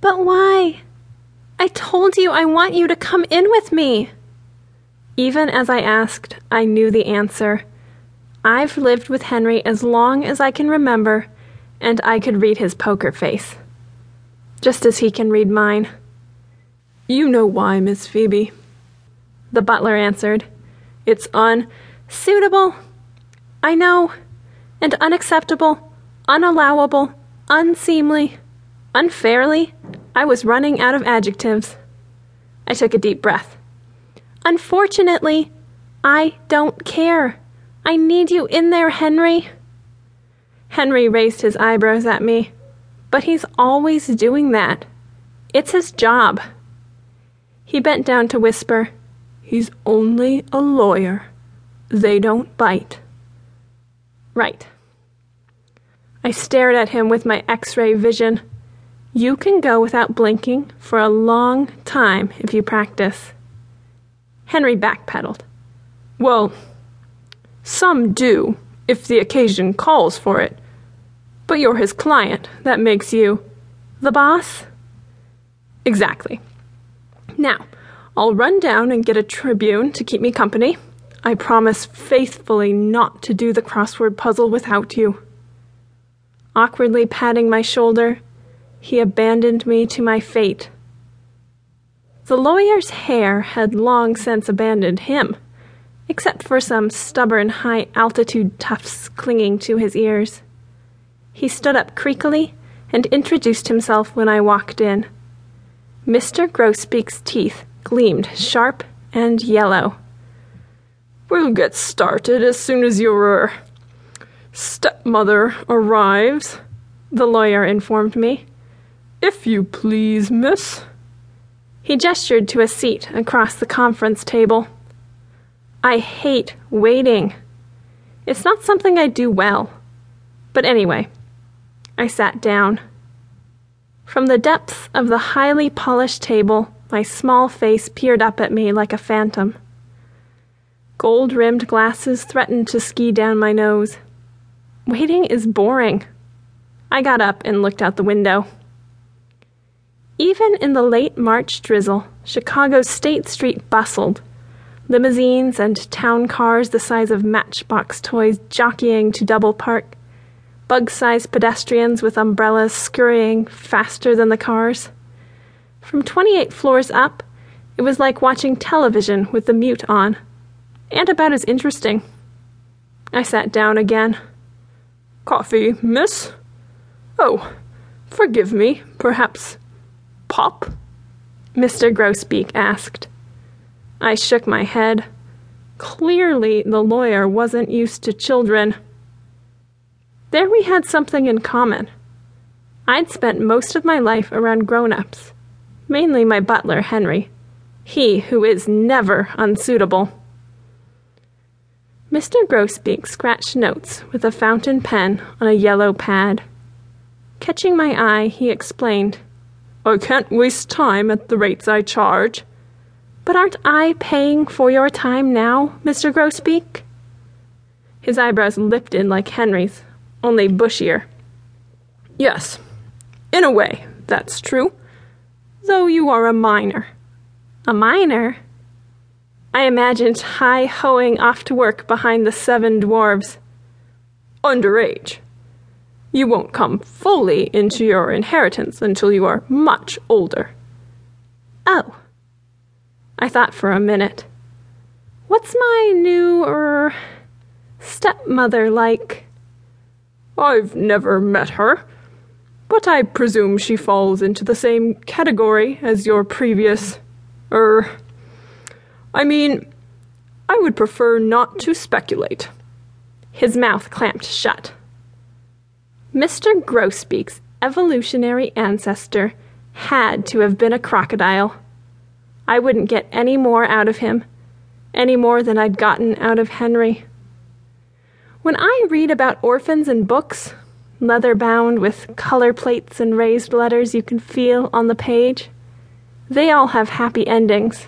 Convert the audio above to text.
But why? I told you I want you to come in with me. Even as I asked, I knew the answer. I've lived with Henry as long as I can remember, and I could read his poker face. Just as he can read mine. You know why, Miss Phoebe. The butler answered. It's unsuitable. I know. And unacceptable, unallowable, unseemly, unfairly. I was running out of adjectives. I took a deep breath. Unfortunately, I don't care. I need you in there, Henry. Henry raised his eyebrows at me, but he's always doing that. It's his job. He bent down to whisper, He's only a lawyer. They don't bite. Right. I stared at him with my x ray vision. You can go without blinking for a long time if you practice. Henry backpedaled. Well, some do, if the occasion calls for it. But you're his client. That makes you. The boss? Exactly. Now, I'll run down and get a tribune to keep me company. I promise faithfully not to do the crossword puzzle without you. Awkwardly patting my shoulder, he abandoned me to my fate. The lawyer's hair had long since abandoned him, except for some stubborn high altitude tufts clinging to his ears. He stood up creakily and introduced himself when I walked in. Mr. Grosbeak's teeth gleamed sharp and yellow. We'll get started as soon as your stepmother arrives, the lawyer informed me. If you please, miss. He gestured to a seat across the conference table. I hate waiting. It's not something I do well. But anyway, I sat down. From the depths of the highly polished table, my small face peered up at me like a phantom. Gold rimmed glasses threatened to ski down my nose. Waiting is boring. I got up and looked out the window. Even in the late March drizzle, Chicago's State Street bustled. Limousines and town cars the size of matchbox toys jockeying to double park. Bug sized pedestrians with umbrellas scurrying faster than the cars. From 28 floors up, it was like watching television with the mute on, and about as interesting. I sat down again. Coffee, miss? Oh, forgive me, perhaps pop? Mr. Grosbeak asked. I shook my head. Clearly, the lawyer wasn't used to children. There we had something in common. I'd spent most of my life around grown ups mainly my butler, Henry, he who is never unsuitable. Mr. Grosbeak scratched notes with a fountain pen on a yellow pad. Catching my eye, he explained, I can't waste time at the rates I charge. But aren't I paying for your time now, Mr. Grosbeak? His eyebrows lifted like Henry's, only bushier. Yes, in a way, that's true though you are a minor. A minor? I imagined high hoeing off to work behind the seven dwarves. Underage. You won't come fully into your inheritance until you are much older. Oh. I thought for a minute. What's my new, er, stepmother like? I've never met her but I presume she falls into the same category as your previous. Er. I mean, I would prefer not to speculate. His mouth clamped shut. Mr. Grosbeak's evolutionary ancestor had to have been a crocodile. I wouldn't get any more out of him, any more than I'd gotten out of Henry. When I read about orphans in books, leather bound with color plates and raised letters you can feel on the page. They all have happy endings.